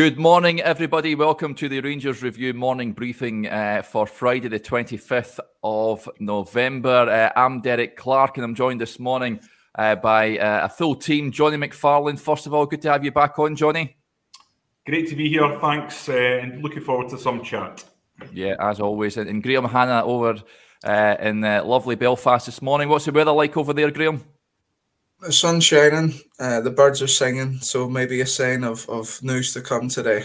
Good morning, everybody. Welcome to the Rangers Review morning briefing uh, for Friday, the 25th of November. Uh, I'm Derek Clark, and I'm joined this morning uh, by uh, a full team. Johnny McFarlane, first of all, good to have you back on, Johnny. Great to be here. Thanks, uh, and looking forward to some chat. Yeah, as always. And, and Graham Hanna over uh, in lovely Belfast this morning. What's the weather like over there, Graham? The sun's shining, uh, the birds are singing, so maybe a sign of, of news to come today.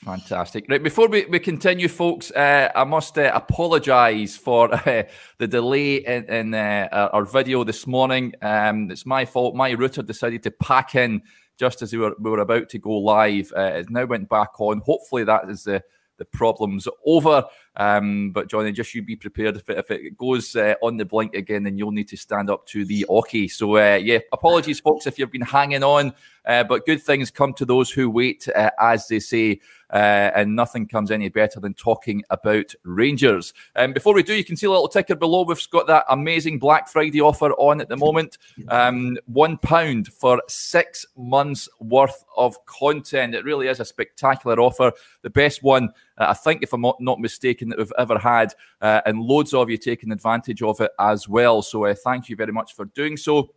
Fantastic. Right, before we, we continue, folks, uh, I must uh, apologise for uh, the delay in, in uh, our video this morning. Um, it's my fault. My router decided to pack in just as we were, we were about to go live. Uh, it now went back on. Hopefully, that is the the problem's over. Um, but Johnny, just you be prepared if it, if it goes uh, on the blink again, then you'll need to stand up to the Oki. So uh, yeah, apologies, folks, if you've been hanging on. Uh, but good things come to those who wait, uh, as they say. Uh, and nothing comes any better than talking about Rangers. Um, before we do, you can see a little ticker below. We've got that amazing Black Friday offer on at the moment. Um, one pound for six months worth of content. It really is a spectacular offer. The best one, uh, I think, if I'm not mistaken, that we've ever had, uh, and loads of you taking advantage of it as well. So uh, thank you very much for doing so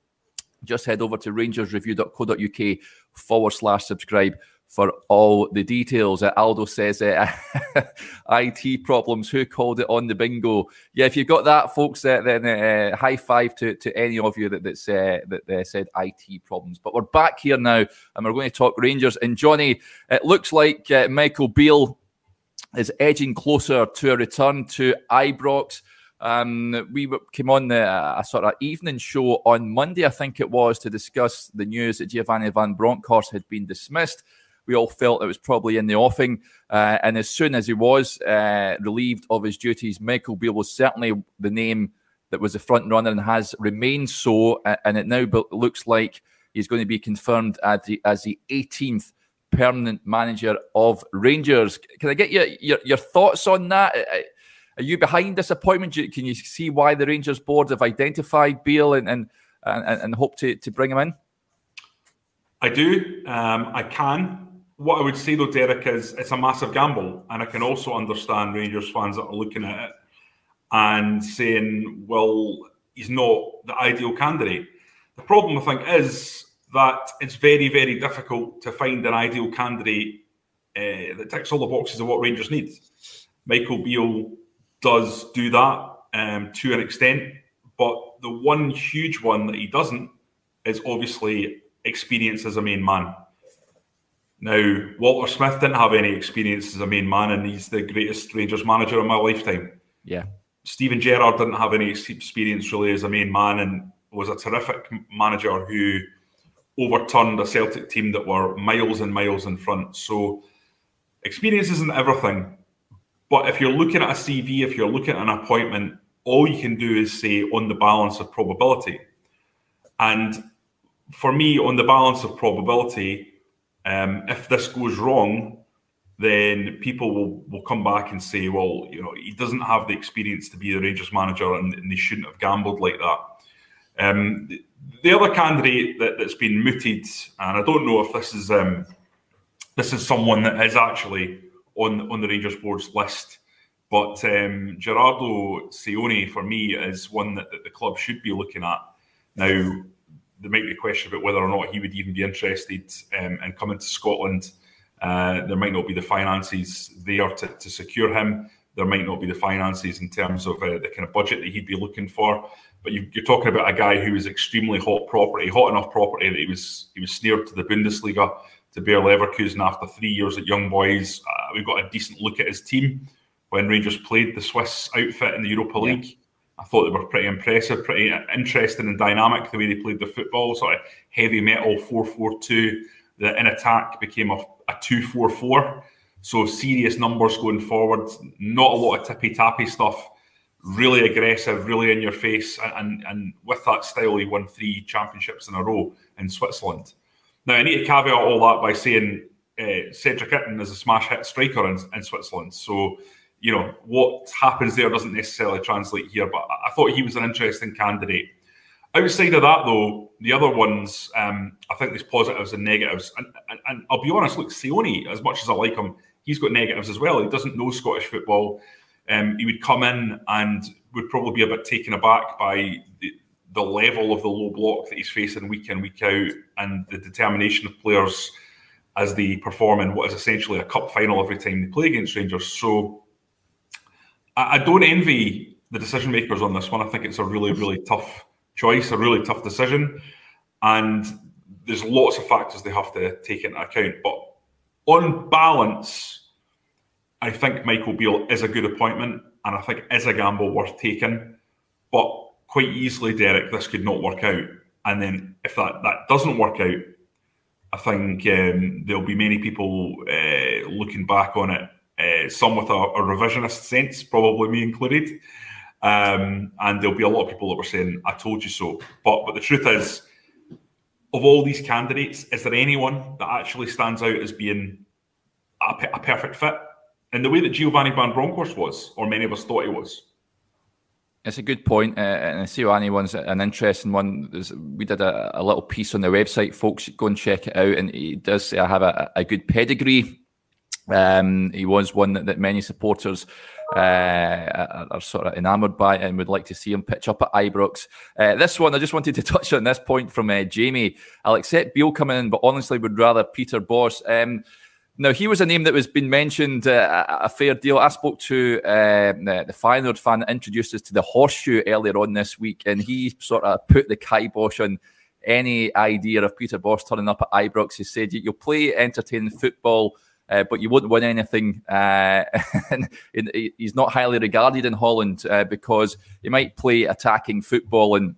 just head over to rangersreview.co.uk forward slash subscribe for all the details. Uh, Aldo says uh, IT problems. Who called it on the bingo? Yeah, if you've got that, folks, uh, then uh, high five to, to any of you that that's, uh, that uh, said IT problems. But we're back here now, and we're going to talk Rangers. And Johnny, it looks like Michael Beale is edging closer to a return to Ibrox. Um, we came on the, a sort of evening show on Monday, I think it was, to discuss the news that Giovanni Van Bronckhorst had been dismissed. We all felt it was probably in the offing. Uh, and as soon as he was uh, relieved of his duties, Michael Beale was certainly the name that was the front runner and has remained so. And it now looks like he's going to be confirmed as the, as the 18th permanent manager of Rangers. Can I get your, your, your thoughts on that? Are you behind this appointment? Can you see why the Rangers board have identified Beale and and, and, and hope to, to bring him in? I do. Um, I can. What I would say though, Derek, is it's a massive gamble, and I can also understand Rangers fans that are looking at it and saying, "Well, he's not the ideal candidate." The problem, I think, is that it's very, very difficult to find an ideal candidate uh, that ticks all the boxes of what Rangers need. Michael Beale does do that um, to an extent, but the one huge one that he doesn't is obviously experience as a main man. Now, Walter Smith didn't have any experience as a main man, and he's the greatest Rangers manager of my lifetime. Yeah. Steven Gerrard didn't have any experience really as a main man and was a terrific manager who overturned a Celtic team that were miles and miles in front. So, experience isn't everything. But if you're looking at a CV, if you're looking at an appointment, all you can do is say on the balance of probability. And for me, on the balance of probability, um, if this goes wrong, then people will, will come back and say, well, you know, he doesn't have the experience to be the Rangers manager and, and they shouldn't have gambled like that. Um, the other candidate that, has been mooted, and I don't know if this is um, this is someone that is actually on on the Rangers board's list. But um, Gerardo Seoane, for me, is one that, that, the club should be looking at. Now, there might be a question about whether or not he would even be interested um, in coming to Scotland. Uh, there might not be the finances there to, to, secure him. There might not be the finances in terms of uh, the kind of budget that he'd be looking for. But you, are talking about a guy who was extremely hot property, hot enough property that he was he was snared to the Bundesliga to Bayer Leverkusen after three years at Young Boys. Uh, we got a decent look at his team when Rangers played the Swiss outfit in the Europa League. Yeah. I thought they were pretty impressive, pretty interesting and dynamic the way they played the football, sort of heavy metal 4 4 2. The in attack became a, a 2 4 4. So serious numbers going forward, not a lot of tippy tappy stuff. Really aggressive, really in your face, and, and, with that style, he won three championships in a row in Switzerland. Now, I need to caveat all that by saying uh, Cedric Itten is a smash hit striker in, in, Switzerland. So, you know, what happens there doesn't necessarily translate here, but I thought he was an interesting candidate. outside of that, though, the other ones, um, I think there's positives and negatives. And, and, and I'll be honest, look, Seoane, as much as I like him, he's got negatives as well. He doesn't know Scottish football. Um, he would come in and would probably be a bit taken aback by the, the level of the low block that he's facing week in, week out, and the determination of players as they perform in what is essentially a cup final every time they play against Rangers. So I, I don't envy the decision makers on this one. I think it's a really, really tough choice, a really tough decision. And there's lots of factors they have to take into account. But on balance, I think Michael Beale is a good appointment and I think is a gamble worth taking. But quite easily, Derek, this could not work out. And then if that, that doesn't work out, I think um, there'll be many people uh, looking back on it, uh, some with a, a, revisionist sense, probably me included. Um, and there'll be a lot of people that were saying, I told you so. But, but the truth is, of all these candidates, is there anyone that actually stands out as being a, a perfect fit in the way that Giovanni Van Bronckhorst was, or many of us thought he was? It's a good point, uh, and the Seoane one's an interesting one. There's, we did a, a, little piece on the website, folks. Go and check it out. And he does say I have a, a good pedigree. Um, he was one that, that many supporters uh, are, are, sort of enamoured by and would like to see him pitch up at Ibrox. Uh, this one, I just wanted to touch on this point from uh, Jamie. I'll accept Beale coming in, but honestly, would rather Peter Bosz. Um, now, he was a name that was been mentioned uh, a fair deal. I spoke to uh, the, Feyenoord fan that introduced us to the horseshoe earlier on this week, and he sort of put the kibosh on any idea of Peter Bosz turning up at Ibrox. He said, You'll play entertaining football, uh, but you won't win anything. Uh, and he's not highly regarded in Holland uh, because he might play attacking football and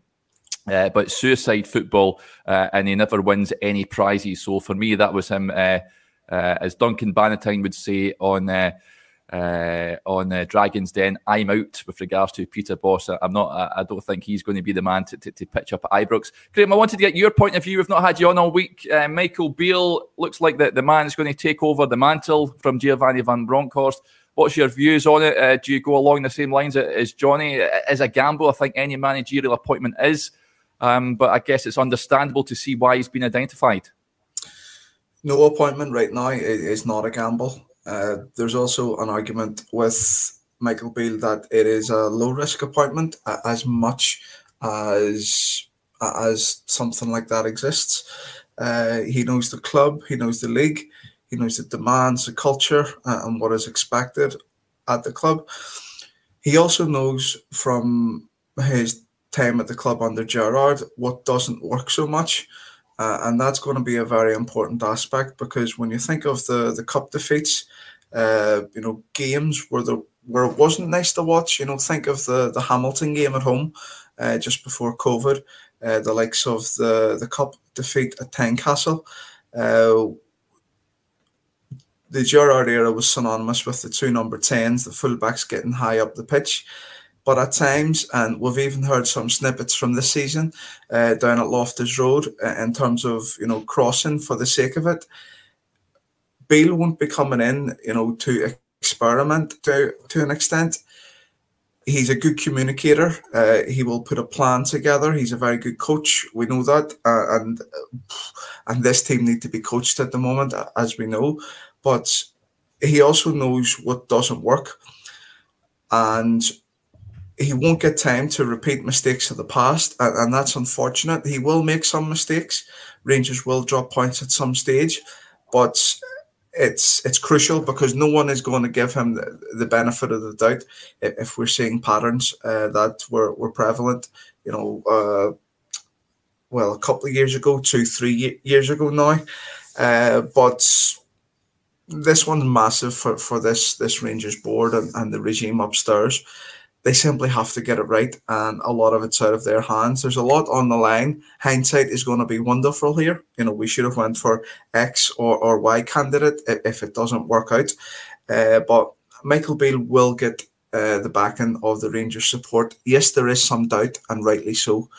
uh, but suicide football, and he never wins any prizes. So for me, that was him uh, as Duncan Bannatyne would say on uh, uh, on uh, Dragons Den, I'm out with regards to Peter Bosz. I'm not. I, I don't think he's going to be the man to, to, to, pitch up at Ibrox. Graham, I wanted to get your point of view. We've not had you on all week. Uh, Michael Beale looks like the, the man is going to take over the mantle from Giovanni van Bronckhorst. What's your views on it? Uh, do you go along the same lines as Johnny? As a gamble, I think any managerial appointment is, um, but I guess it's understandable to see why he's been identified no appointment right now is not a gamble. Uh, there's also an argument with Michael Beale that it is a low risk appointment as much as as something like that exists. Uh, he knows the club, he knows the league, he knows the demands, the culture, uh, and what is expected at the club. He also knows from his time at the club under Gerrard what doesn't work so much. Uh, and that's going to be a very important aspect because when you think of the the cup defeats, uh, you know, games where the where it wasn't nice to watch, you know, think of the the Hamilton game at home, uh, just before COVID, uh, the likes of the the cup defeat at Tynecastle. Uh, the Gerrard era was synonymous with the two number 10s, the fullbacks getting high up the pitch. But at times, and we've even heard some snippets from this season uh, down at Loftus Road uh, in terms of you know crossing for the sake of it. Beale won't be coming in, you know, to experiment to to an extent. He's a good communicator. Uh, he will put a plan together. He's a very good coach. We know that, uh, and and this team need to be coached at the moment, as we know. But he also knows what doesn't work, and he won't get time to repeat mistakes of the past, and, and, that's unfortunate. He will make some mistakes. Rangers will drop points at some stage, but it's it's crucial because no one is going to give him the, the benefit of the doubt if, we're seeing patterns uh, that were, were prevalent. You know, uh, well, a couple of years ago, two, three years ago now, uh, but this one's massive for, for this this Rangers board and, and the regime upstairs they simply have to get it right, and a lot of it's out of their hands. There's a lot on the line. Hindsight is going to be wonderful here. You know, we should have went for X or, or Y candidate if it doesn't work out. Uh, but Michael Beale will get uh, the backing of the Rangers support. Yes, there is some doubt, and rightly so.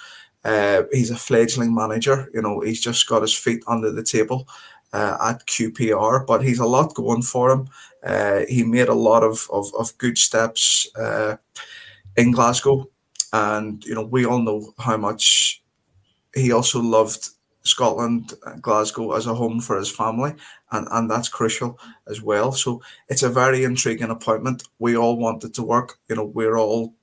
Uh, he's a fledgling manager. You know, he's just got his feet under the table uh, at QPR, but he's a lot going for him. Uh, he made a lot of, of, of good steps uh, in Glasgow, and you know we all know how much he also loved Scotland, Glasgow as a home for his family, and, and that's crucial as well. So it's a very intriguing appointment. We all want it to work. You know, we're all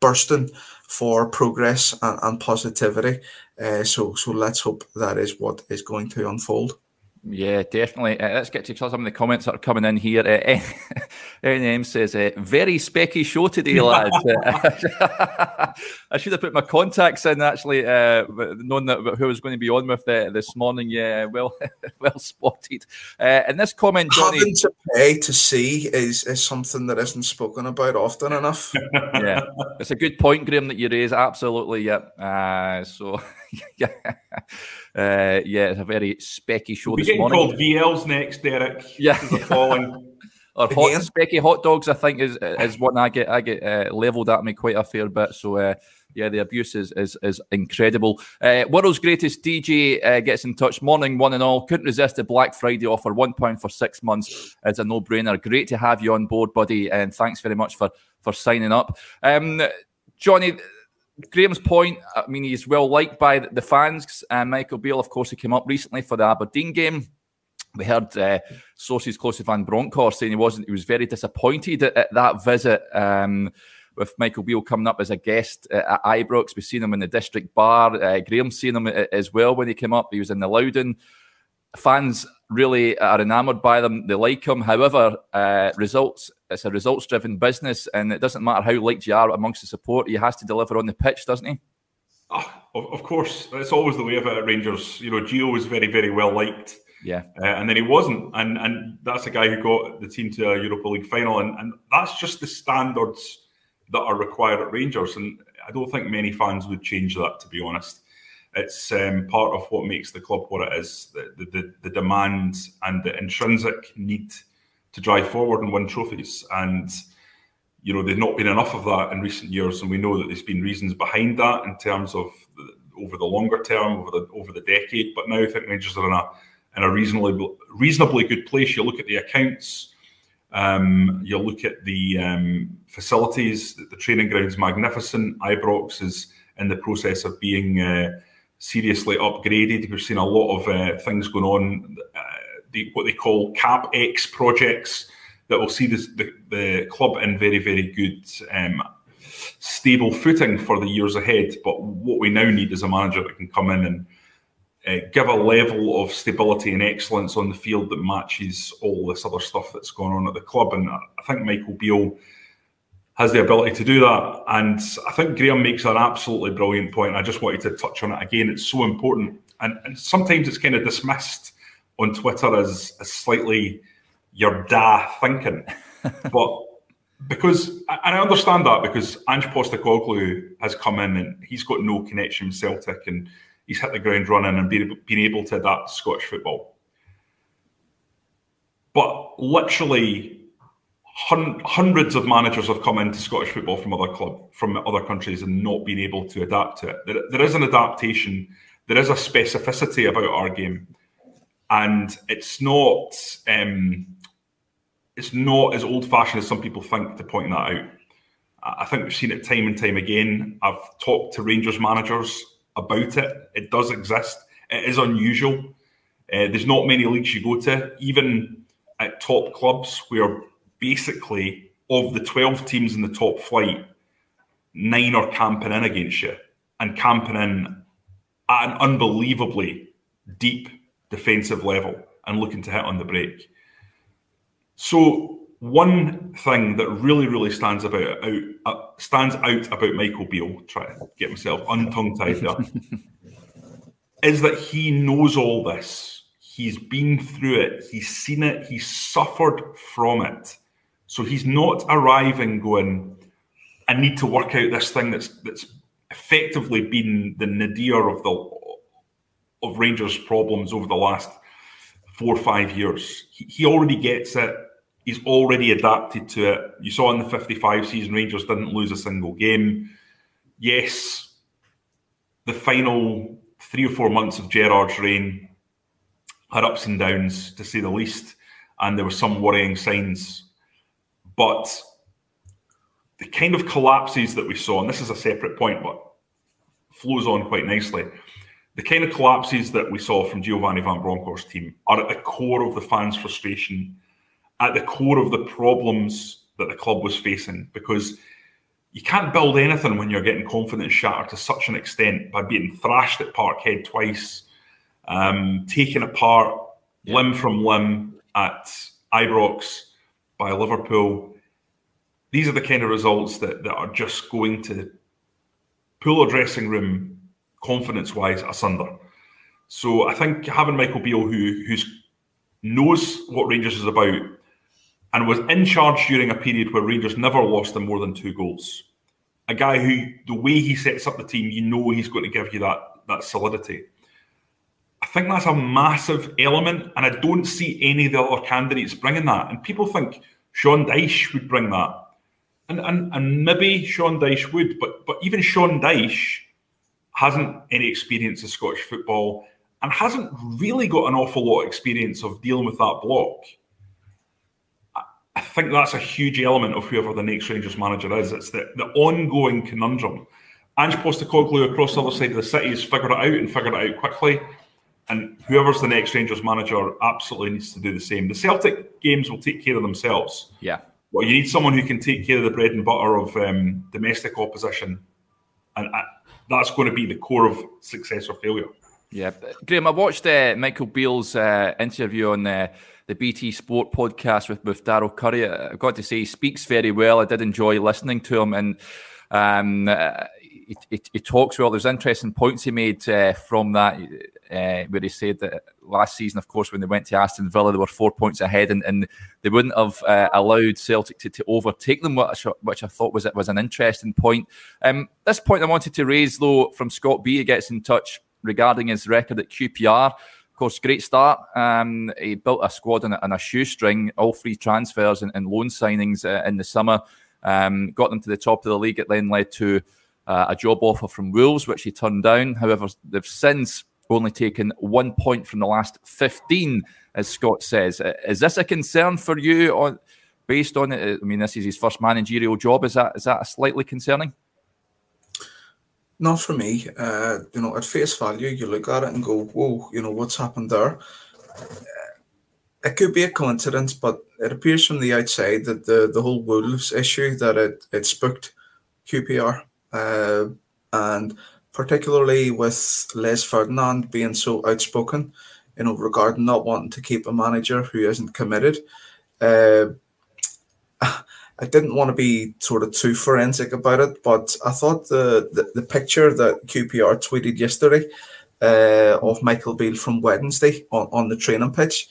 bursting for progress and, and positivity. Uh, so so let's hope that is what is going to unfold. Yeah, definitely. Uh, let's get to some of the comments that are coming in here. Uh, NM says, uh, very specky show today, lads. I should have put my contacts in, actually, uh, knowing that who I was going to be on with uh, this morning. Yeah, well well spotted. Uh, and this comment, Johnny... Having to pay to see is, is something that isn't spoken about often enough. yeah, it's a good point, Graham, that you raise. Absolutely, yeah. Uh, so, yeah. Uh, yeah, it's a very specky show we this morning. called VLs next, Derek. Yeah, or hot specky hot dogs. I think is is one I get I get uh, levelled at me quite a fair bit. So uh, yeah, the abuse is is, is incredible. Uh, world's greatest DJ uh, gets in touch. Morning, one and all. Couldn't resist the Black Friday offer. One pound for six months is a no brainer. Great to have you on board, buddy, and thanks very much for for signing up. Um, Johnny Graham's point, I mean, he's well liked by the fans. Uh, Michael Beale, of course, he came up recently for the Aberdeen game. We heard uh, sources close to Van Bronckhorst saying he wasn't. He was very disappointed at, at that visit um, with Michael Beale coming up as a guest at Ibrox. We've seen him in the district bar. Uh, Graham's seen him as well when he came up. He was in the Louden. Fans really are enamoured by them. They like him. However, uh, results it's a results driven business, and it doesn't matter how liked you are amongst the support. He has to deliver on the pitch, doesn't he? Oh, of course, it's always the way of it at Rangers. You know, Gio was very, very well liked. Yeah, uh, and then he wasn't, and and that's a guy who got the team to a Europa League final, and and that's just the standards that are required at Rangers, and I don't think many fans would change that, to be honest. It's um, part of what makes the club what it is, the, the, the demand and the intrinsic need to drive forward and win trophies. And you know, there's not been enough of that in recent years, and we know that there's been reasons behind that in terms of the, over the longer term, over the over the decade. But now I think Rangers are in a in a reasonably reasonably good place. You look at the accounts, um, you look at the um, facilities. The, the training ground's magnificent. Ibrox is in the process of being uh, seriously upgraded. We've seen a lot of uh, things going on. Uh, the, what they call CapEx projects that will see this, the, the club in very, very good, um, stable footing for the years ahead. But what we now need is a manager that can come in and uh, give a level of stability and excellence on the field that matches all this other stuff that's going on at the club. And I think Michael Beale has the ability to do that. And I think Graham makes an absolutely brilliant point. I just wanted to touch on it again. It's so important. And, and sometimes it's kind of dismissed on Twitter as, as slightly your da thinking. but because, and I understand that because Ange Postecoglou has come in and he's got no connection with Celtic and he's hit the ground running and been, been able to adapt to Scottish football. But literally, hundreds of managers have come into Scottish football from other club from other countries and not been able to adapt to it. There, there is an adaptation. There is a specificity about our game and it's not um, it's not as old fashioned as some people think to point that out. I think we've seen it time and time again. I've talked to Rangers managers about it. It does exist. It is unusual. Uh, there's not many leagues you go to, even at top clubs, where basically of the 12 teams in the top flight, nine are camping in against you and camping in at an unbelievably deep defensive level and looking to hit on the break. So one thing that really, really stands about out, uh, stands out about Michael Beale, try to get myself untongue tied there, is that he knows all this. He's been through it. He's seen it. He's suffered from it. So he's not arriving going, I need to work out this thing that's that's effectively been the nadir of the of Rangers' problems over the last four or five years. He, he already gets it. He's already adapted to it. You saw in the 55 season, Rangers didn't lose a single game. Yes, the final three or four months of Gerrard's reign had ups and downs, to say the least, and there were some worrying signs. But the kind of collapses that we saw, and this is a separate point, but flows on quite nicely the kind of collapses that we saw from Giovanni Van Bronckhorst's team are at the core of the fans' frustration, at the core of the problems that the club was facing, because you can't build anything when you're getting confidence shattered to such an extent by being thrashed at Parkhead twice, um, taken apart yeah. limb from limb at Ibrox by Liverpool. These are the kind of results that, that are just going to pull a dressing room confidence wise asunder. So I think having Michael Beale, who who's knows what Rangers is about, and was in charge during a period where Rangers never lost them more than two goals. A guy who, the way he sets up the team, you know he's going to give you that that solidity. I think that's a massive element, and I don't see any of the other candidates bringing that. And people think Sean Dyche would bring that, and and, and maybe Sean Dyche would, but but even Sean Dyche hasn't any experience of Scottish football and hasn't really got an awful lot of experience of dealing with that block. I think that's a huge element of whoever the next Rangers manager is. It's the, the ongoing conundrum. Ange Postecoglou across the other side of the city has figured it out and figured it out quickly. And whoever's the next Rangers manager absolutely needs to do the same. The Celtic games will take care of themselves. Yeah. Well, you need someone who can take care of the bread and butter of um, domestic opposition. And uh, that's going to be the core of success or failure. Yeah, Graham, I watched uh, Michael Beale's uh, interview on the, the BT Sport podcast with, with Darrell Currie. I've got to say, he speaks very well. I did enjoy listening to him, and um, uh, he, he, talks well. There's interesting points he made uh, from that, uh, where he said that last season, of course, when they went to Aston Villa, they were four points ahead, and, and they wouldn't have uh, allowed Celtic to, to overtake them, which, which I thought was was an interesting point. Um, this point I wanted to raise, though, from Scott B, he gets in touch regarding his record at QPR. Of course, great start. Um, he built a squad on a, on a shoestring, all three transfers and, and loan signings uh, in the summer. Um, got them to the top of the league. It then led to uh, a job offer from Wolves, which he turned down. However, they've since only taken one point from the last 15, as Scott says. Uh, is this a concern for you based on it? I mean, this is his first managerial job. Is that is that slightly concerning? Not for me. Uh, you know, at face value, you look at it and go, "Whoa!" You know what's happened there. Uh, it could be a coincidence, but it appears from the outside that the the whole Wolves issue that it it spooked QPR, uh, and particularly with Les Ferdinand being so outspoken, you know, regarding not wanting to keep a manager who isn't committed. Uh, I didn't want to be sort of too forensic about it, but I thought the the, the picture that QPR tweeted yesterday uh, of Michael Beale from Wednesday on, on the training pitch,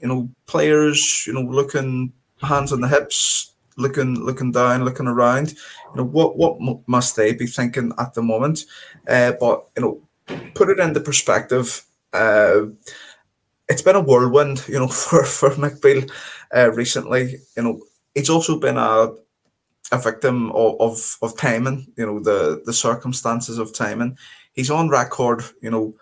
you know, players, you know, looking hands on the hips, looking looking down, looking around. You know, what what must they be thinking at the moment? Uh, but you know, put it into perspective. Uh, it's been a whirlwind, you know, for for McBeal uh, recently. You know, he's also been a a victim of, of, of timing. You know, the the circumstances of timing. He's on record. You know.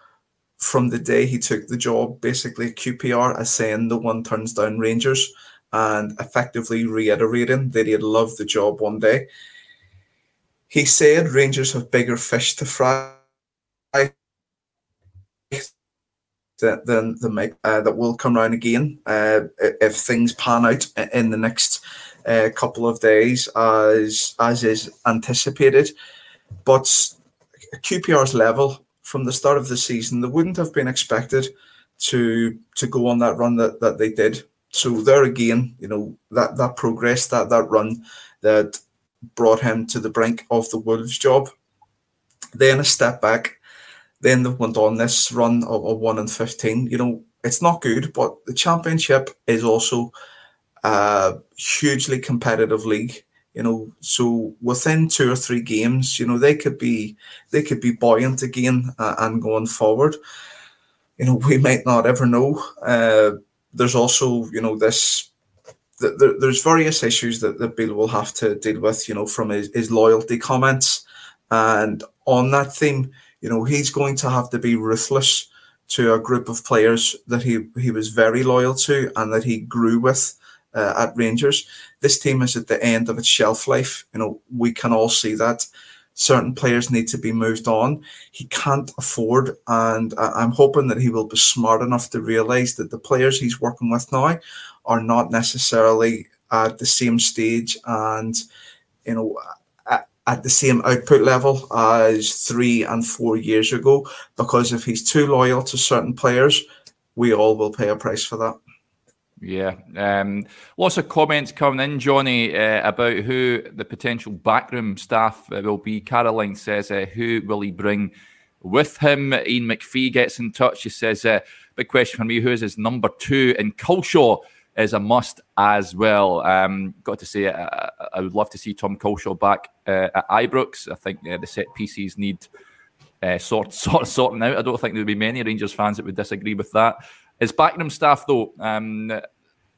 From the day he took the job, basically QPR, as saying no one turns down Rangers and effectively reiterating that he'd love the job one day. He said Rangers have bigger fish to fry than the uh, that will come round again uh, if things pan out in the next uh, couple of days as as is anticipated. But QPR's level from the start of the season, they wouldn't have been expected to to go on that run that, that they did so there again, you know that that progress, that that run, that brought him to the brink of the Wolves job. Then a step back. Then they went on this run of, of one and fifteen. You know it's not good, but the championship is also a hugely competitive league. You know, so within two or three games, you know they could be they could be buoyant again uh, and going forward. You know, we might not ever know. Uh, there's also you know this there, there's various issues that, that Bill will have to deal with, you know, from his, his loyalty comments. And on that theme, you know, he's going to have to be ruthless to a group of players that he, he was very loyal to and that he grew with uh, at Rangers. This team is at the end of its shelf life. You know, we can all see that. Certain players need to be moved on. He can't afford, and I'm hoping that he will be smart enough to realize that the players he's working with now are not necessarily at the same stage and you know at, at the same output level as three and four years ago. Because if he's too loyal to certain players, we all will pay a price for that. Yeah, um, lots of comments coming in, Johnny, uh, about who the potential backroom staff uh, will be. Caroline says, uh, "Who will he bring with him?" Ian McPhee gets in touch. He says, uh, "Big question for me: Who is his number two? And Culshaw is a must as well." Um, got to say, uh, I would love to see Tom Culshaw back uh, at Ibrox. I think the set pieces need sort sort sorting out. I don't think there would be many Rangers fans that would disagree with that. His backroom staff, though, um,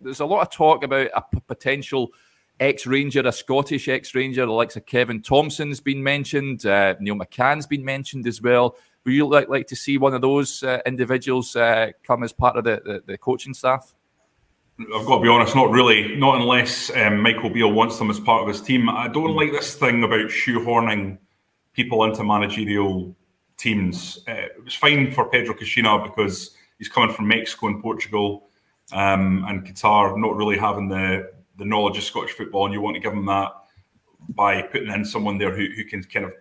there's a lot of talk about a p- potential ex Ranger, a Scottish ex Ranger, the likes of Kevin Thomson's been mentioned, uh, Neil McCann's been mentioned as well. Would you like, like to see one of those uh, individuals uh, come as part of the, the, the, coaching staff? I've got to be honest, not really. Not unless um, Michael Beale wants them as part of his team. I don't like this thing about shoehorning people into managerial teams. Uh, it was fine for Pedro Caixinha because he's coming from Mexico and Portugal um, and Qatar, not really having the the knowledge of Scottish football, and you want to give him that by putting in someone there who, who can kind of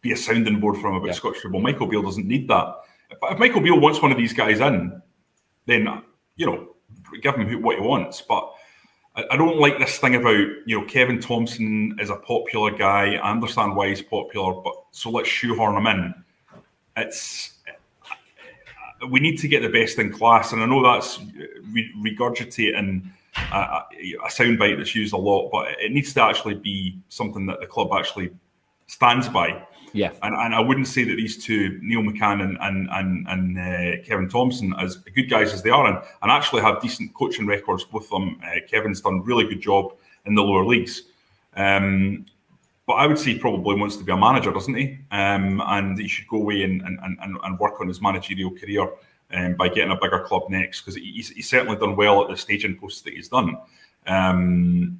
be a sounding board for him about yeah. Scottish football. Michael Beale doesn't need that. If, if, Michael Beale wants one of these guys in, then you know, give him who, what he wants. But I, I don't like this thing about you know Kevin Thomson is a popular guy. I understand why he's popular, but so let's shoehorn him in. It's we need to get the best in class, and I know that's re- regurgitating a, a soundbite that's used a lot, but it needs to actually be something that the club actually stands by. Yeah, and, and I wouldn't say that these two, Neil McCann and and and, and uh, Kevin Thomson, as good guys as they are, and, and actually have decent coaching records. Both of them, uh, Kevin's done a really good job in the lower leagues. Um, but I would say probably wants to be a manager, doesn't he? Um, and he should go away and, and, and, and work on his managerial career um, by getting a bigger club next because he's, he's, certainly done well at the staging posts that he's done. Um,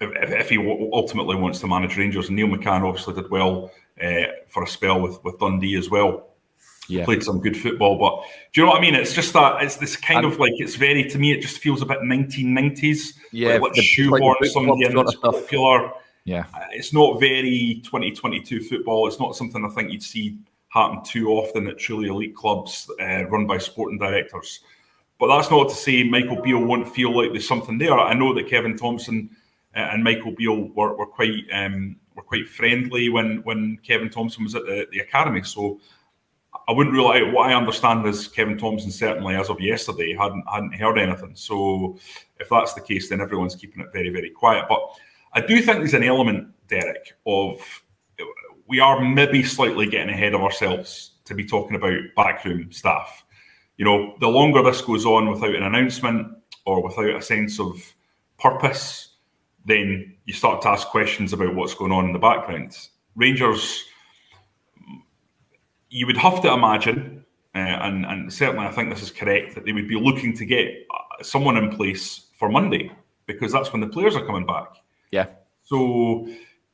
if, if, he ultimately wants to manage Rangers, Neil McCann obviously did well uh, for a spell with, with Dundee as well. Yeah. Played some good football, but do you know what I mean? It's just that it's this kind of like it's very to me. It just feels a bit 1990s. Yeah, like, let's shoehorn somebody in that's popular. Yeah. It's not very 2022 football. It's not something I think you'd see happen too often at truly elite clubs uh, run by sporting directors. But that's not to say Michael Beale won't feel like there's something there. I know that Kevin Thomson uh, and Michael Beale were, were quite um, were quite friendly when when Kevin Thomson was at the, the academy. So I wouldn't rule out. What I understand is Kevin Thomson certainly, as of yesterday, hadn't hadn't heard anything. So if that's the case, then everyone's keeping it very very quiet. But I do think there's an element, Derek, of we are maybe slightly getting ahead of ourselves to be talking about backroom staff. You know, the longer this goes on without an announcement or without a sense of purpose, then you start to ask questions about what's going on in the background. Rangers, you would have to imagine, uh, and, and certainly I think this is correct, that they would be looking to get someone in place for Monday because that's when the players are coming back. Yeah. So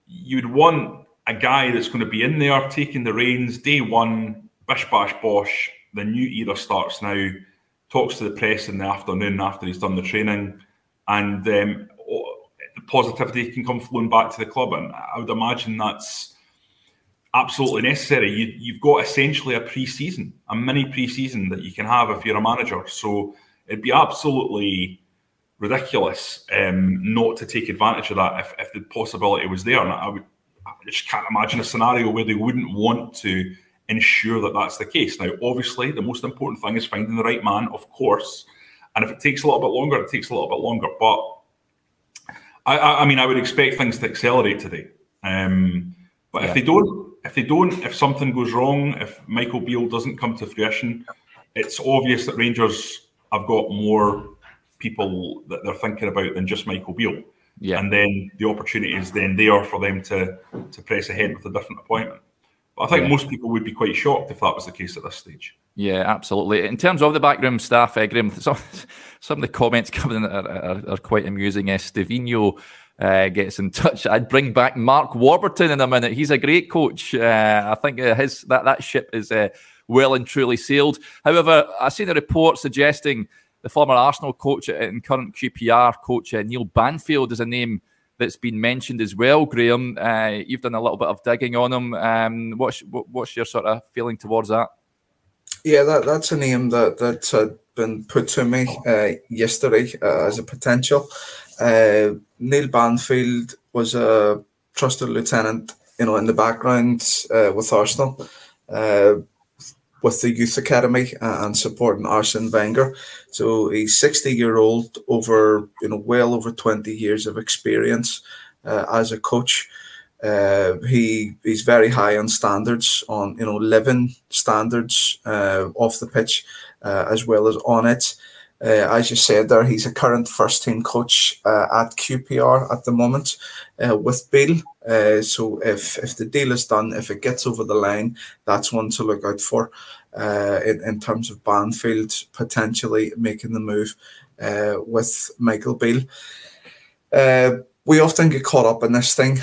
you'd want a guy that's going to be in there taking the reins day one, bish bash bosh. The new era starts now. Talks to the press in the afternoon after he's done the training, and um, the positivity can come flowing back to the club. And I would imagine that's absolutely necessary. You, have got essentially a pre-season, a mini pre-season that you can have if you're a manager. So it'd be absolutely ridiculous um, not to take advantage of that if, if the possibility was there. And I would, I just can't imagine a scenario where they wouldn't want to ensure that that's the case. Now, obviously, the most important thing is finding the right man, of course. And if it takes a little bit longer, it takes a little bit longer. But I, I, I mean, I would expect things to accelerate today. Um, but yeah. if they don't, if they don't, if something goes wrong, if Michael Beale doesn't come to fruition, it's obvious that Rangers have got more people that they're thinking about than just Michael Beale. Yeah. And then the opportunity is then there for them to to press ahead with a different appointment. But I think yeah. most people would be quite shocked if that was the case at this stage. Yeah, absolutely. In terms of the backroom staff, uh, Graham, some, some of the comments coming in are, are, are quite amusing. Estevino uh, gets in touch, I'd bring back Mark Warburton in a minute. He's a great coach. Uh, I think uh, his that that ship is uh, well and truly sailed. However, I seen a report suggesting the former Arsenal coach and current QPR coach uh, Neil Banfield is a name that's been mentioned as well. Graham, uh, you've done a little bit of digging on him. Um, what's what's your sort of feeling towards that? Yeah, that, that's a name that that had been put to me uh, yesterday uh, as a potential. Uh, Neil Banfield was a trusted lieutenant, you know, in the background uh, with Arsenal with the youth academy and supporting Arsene Wenger. So he's 60 year old, over you know, well over 20 years of experience uh, as a coach. Uh, he he's very high on standards, on you know living standards uh, off the pitch uh, as well as on it. Uh, as you said there, he's a current first team coach uh, at QPR at the moment uh, with Bill. Uh, so if if the deal is done, if it gets over the line, that's one to look out for uh, in, in terms of Banfield potentially making the move uh, with Michael Beale. we often get caught up in this thing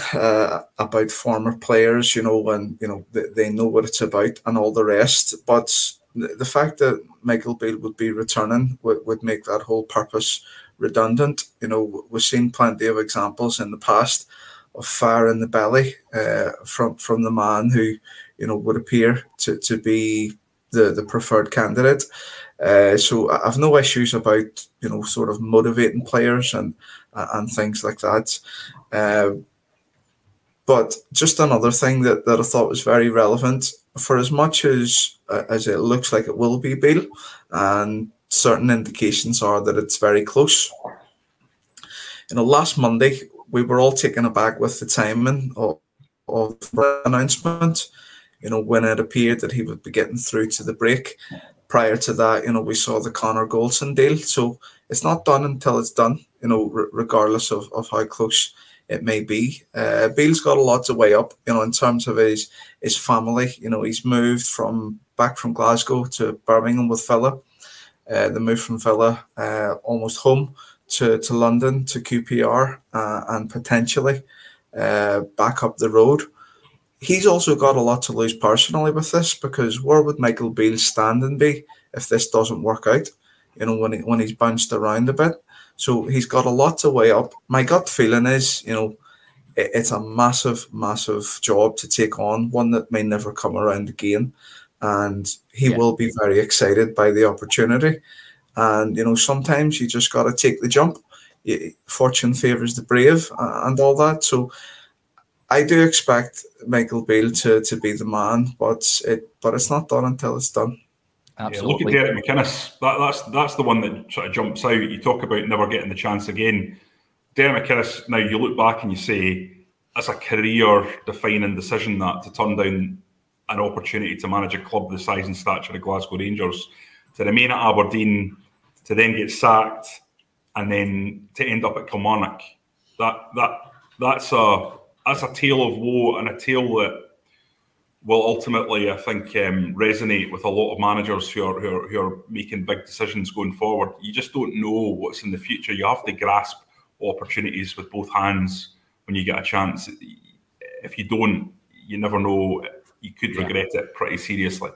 about former players, you know, when you know they, they know what it's about and all the rest, but the fact that Michael Beale would be returning would, would make that whole purpose redundant. You know, we've seen plenty of examples in the past of fire in the belly uh, from from the man who, you know, would appear to, to be the, the preferred candidate. Uh, so I've no issues about you know sort of motivating players and and things like that. Uh, but just another thing that, that I thought was very relevant for as much as uh, as it looks like it will be Beale, and certain indications are that it's very close. You know, last Monday we were all taken aback with the timing of, of the announcement. You know, when it appeared that he would be getting through to the break. Prior to that, you know, we saw the Connor Goldson deal. So it's not done until it's done. You know, r- regardless of, of how close it may be. Uh, Beale's got a lot to weigh up, you know, in terms of his his family. You know, he's moved from back from Glasgow to Birmingham with Villa. Uh, the move from Villa uh, almost home to, to London to QPR uh, and potentially uh, back up the road. He's also got a lot to lose personally with this because where would Michael Beale's standing be if this doesn't work out? You know, when he, when he's bounced around a bit. So he's got a lot to weigh up. My gut feeling is, you know, it, it's a massive, massive job to take on, one that may never come around again. And he yeah. will be very excited by the opportunity. And, you know, sometimes you just got to take the jump. Fortune favors the brave and all that. So I do expect Michael Beale to, to be the man, but it but it's not done until it's done. Absolutely. Yeah, look at Derek McInnes. That, that's that's the one that sort of jumps out. You talk about never getting the chance again. Derek McInnes. Now you look back and you say, as a career-defining decision that to turn down an opportunity to manage a club the size and stature of Glasgow Rangers, to remain at Aberdeen, to then get sacked, and then to end up at Kilmarnock. That that that's a that's a tale of woe and a tale that will ultimately, I think, um, resonate with a lot of managers who are, who are, who are making big decisions going forward. You just don't know what's in the future. You have to grasp opportunities with both hands when you get a chance. If you don't, you never know. You could regret yeah. it pretty seriously.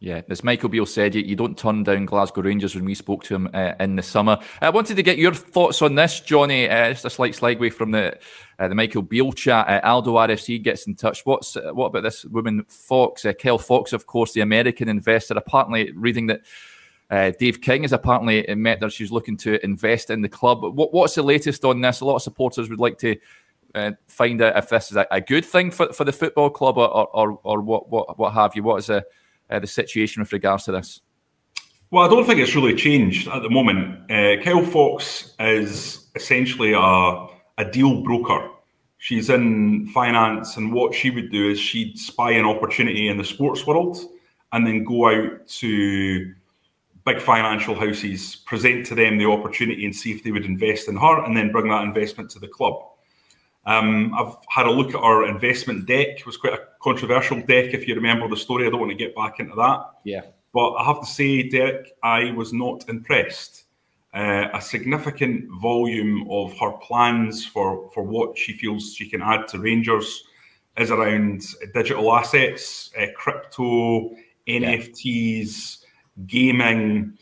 Yeah, as Michael Beale said, you, you don't turn down Glasgow Rangers when we spoke to him uh, in the summer. I wanted to get your thoughts on this, Johnny. Uh, just a slight segue from the uh, the Michael Beale chat. Uh, Aldo RFC gets in touch. What's uh, what about this woman Fox? Uh, Kel Fox, of course, the American investor. Apparently, reading that uh, Dave King has apparently met her. She's looking to invest in the club. What, what's the latest on this? A lot of supporters would like to uh, find out if this is a, a, good thing for, for the football club or, or, or what, what, what have you. What is the, uh, the situation with regards to this? Well, I don't think it's really changed at the moment. Uh, Kyle Fox is essentially a a deal broker. She's in finance, and what she would do is she'd spy an opportunity in the sports world and then go out to big financial houses, present to them the opportunity and see if they would invest in her, and then bring that investment to the club. Um, I've had a look at our investment deck. It was quite a controversial deck, if you remember the story. I don't want to get back into that. Yeah. But I have to say, Derek, I was not impressed. uh, a significant volume of her plans for, for what she feels she can add to Rangers is around digital assets, uh, crypto, NFTs, gaming.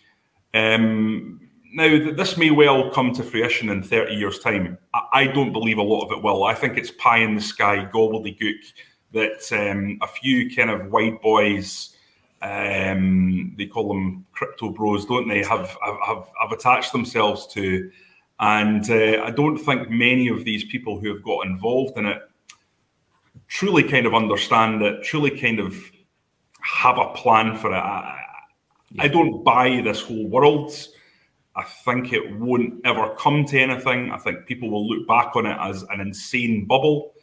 Um, now, this may well come to fruition in 30 years' time. I don't believe a lot of it will. I think it's pie in the sky, gobbledygook that um, a few kind of white boys um, they call them crypto bros, don't they? Have have have attached themselves to, and uh, I don't think many of these people who have got involved in it truly kind of understand it, truly kind of have a plan for it. I, I don't buy this whole world. I think it won't ever come to anything. I think people will look back on it as an insane bubble.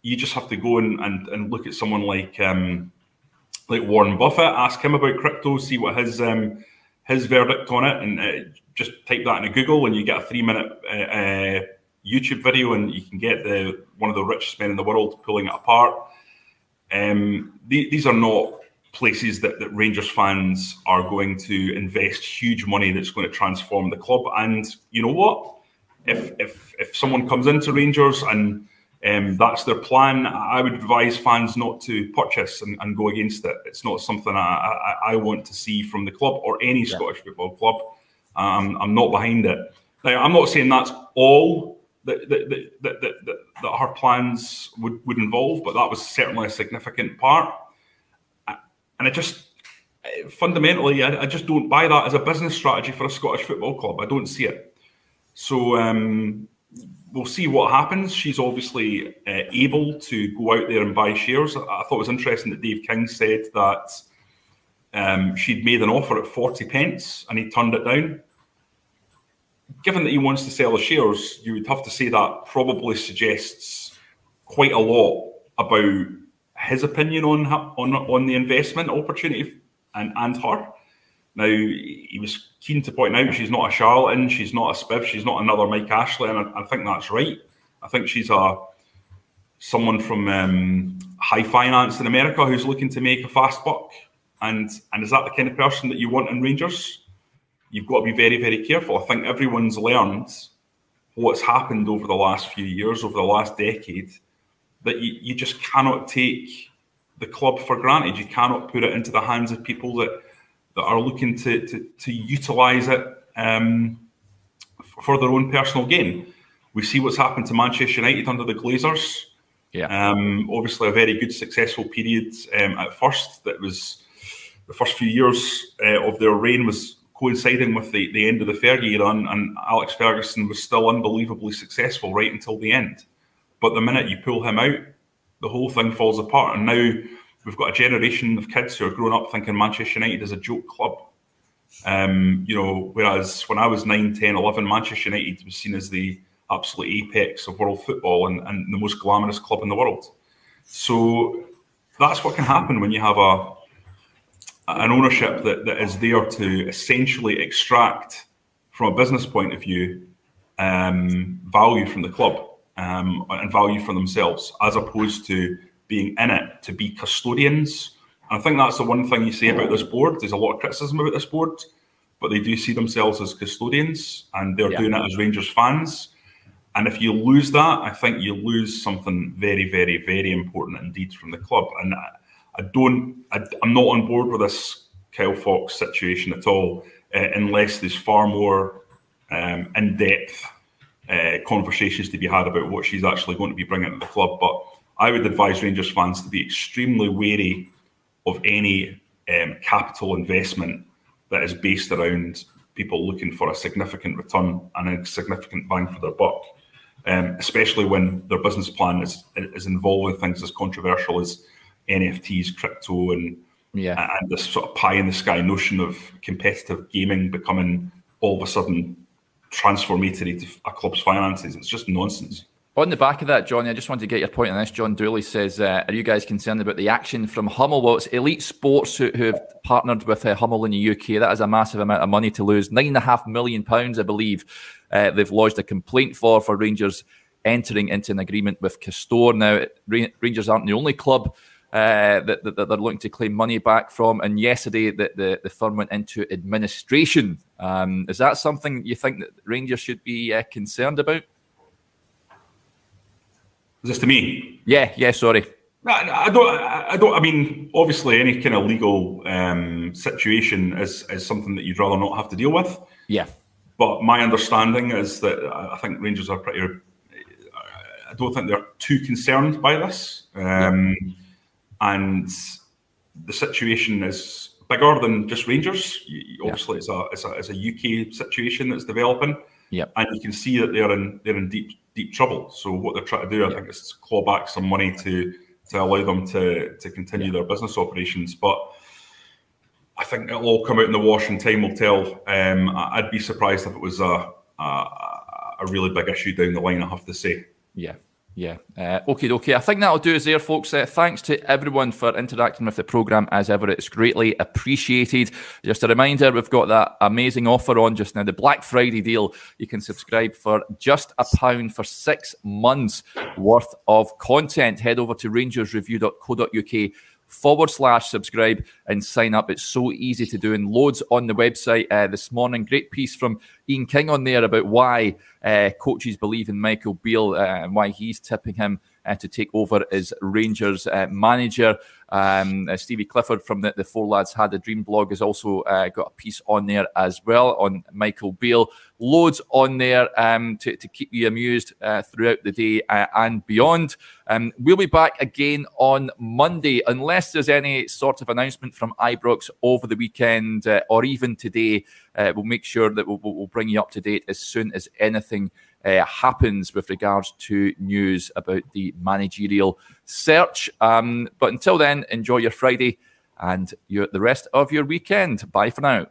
You just have to go and, and, and look at someone like um, like Warren Buffett, ask him about crypto, see what his um, his verdict on it, and uh, just type that into Google, and you get a three minute uh, uh, YouTube video, and you can get the one of the richest men in the world pulling it apart. Um, the, these are not places that, that Rangers fans are going to invest huge money that's going to transform the club. And you know what? If if if someone comes into Rangers and um, that's their plan. I would advise fans not to purchase and, and go against it. It's not something I, I, I, want to see from the club or any yeah. Scottish football club. Um, I'm not behind it. Now, I'm not saying that's all that, that, that, that, that, that her plans would, would involve, but that was certainly a significant part. And I just fundamentally, I, I just don't buy that as a business strategy for a Scottish football club. I don't see it. So, um, we'll see what happens. She's obviously uh, able to go out there and buy shares. I, thought it was interesting that Dave King said that um, she'd made an offer at 40 pence and he turned it down. Given that he wants to sell the shares, you would have to say that probably suggests quite a lot about his opinion on on on the investment opportunity and and her. Now, he was keen to point out she's not a charlatan, she's not a spiff, she's not another Mike Ashley, and I, I think that's right. I think she's a someone from um, high finance in America who's looking to make a fast buck. And and is that the kind of person that you want in Rangers? You've got to be very, very careful. I think everyone's learned what's happened over the last few years, over the last decade, that you, you just cannot take the club for granted. You cannot put it into the hands of people that that are looking to to, to utilise it um, for their own personal gain. We see what's happened to Manchester United under the Glazers. Yeah. Um, obviously, a very good, successful period um, at first. That was the first few years uh, of their reign was coinciding with the, the end of the Fergie and, and Alex Ferguson was still unbelievably successful right until the end. But the minute you pull him out, the whole thing falls apart. And now we've got a generation of kids who are growing up thinking Manchester United is a joke club. Um, you know, whereas when I was 9, 10, 11, Manchester United was seen as the absolute apex of world football and, and the most glamorous club in the world. So that's what can happen when you have a an ownership that, that is there to essentially extract, from a business point of view, um, value from the club um, and value for themselves, as opposed to being in it to be custodians. And I think that's the one thing you say about this board. There's a lot of criticism about this board, but they do see themselves as custodians and they're yeah. doing it as Rangers fans. And if you lose that, I think you lose something very, very, very important indeed from the club. And I, I don't, I, am not on board with this Kyle Fox situation at all, uh, unless there's far more um, in depth uh, conversations to be had about what she's actually going to be bringing to the club. But I would advise Rangers fans to be extremely wary of any um, capital investment that is based around people looking for a significant return and a significant bang for their buck, um, especially when their business plan is is involving things as controversial as NFTs, crypto, and yeah. and this sort of pie in the sky notion of competitive gaming becoming all of a sudden transformatory to a club's finances. It's just nonsense. On the back of that, Johnny, I just wanted to get your point on this. John Dooley says, uh, "Are you guys concerned about the action from Hummel? Well, it's Elite Sports who, who have partnered with uh, Hummel in the UK. That is a massive amount of money to lose. Nine and a half million pounds, I believe, uh, they've lodged a complaint for for Rangers entering into an agreement with Castore. Now, Rangers aren't the only club uh, that, that, that, they're looking to claim money back from. And yesterday, the, the, the firm went into administration. Um, is that something you think that Rangers should be uh, concerned about? Is this to me? Yeah, yeah, sorry. I don't. I don't. I mean, obviously, any kind of legal um, situation is is something that you'd rather not have to deal with. Yeah. But my understanding is that I think Rangers are pretty. I don't think they're too concerned by this, um, yeah. And the situation is bigger than just Rangers. Obviously, yeah. it's a it's a it's a UK situation that's developing. Yeah. And you can see that they're in they're in deep deep trouble. So what they're trying to do, I think, is claw back some money to to allow them to to continue their business operations. But I think it'll all come out in the wash, and time will tell. Um, I'd be surprised if it was a, a a really big issue down the line. I have to say. Yeah, yeah. Uh, okay, okay. I think that'll do us there, folks. Uh, thanks to everyone for interacting with the programme as ever. It's greatly appreciated. Just a reminder, we've got that amazing offer on just now, the Black Friday deal. You can subscribe for just a pound for six months worth of content. Head over to rangersreview.co.uk forward slash subscribe and sign up. It's so easy to do and loads on the website uh, this morning. Great piece from Ian King on there about why uh, coaches believe in Michael Beale uh, and why he's tipping him to take over as Rangers uh, manager. Um, uh, Stevie Clifford from the, the Four Lads Had a Dream blog has also uh, got a piece on there as well on Michael Beale. Loads on there um, to, to keep you amused uh, throughout the day uh, and beyond. Um, we'll be back again on Monday, unless there's any sort of announcement from Ibrox over the weekend uh, or even today. we'll make sure that we'll, we'll bring you up to date as soon as anything uh, happens with regards to news about the managerial search. Um, but until then, enjoy your Friday and your, the rest of your weekend. Bye for now.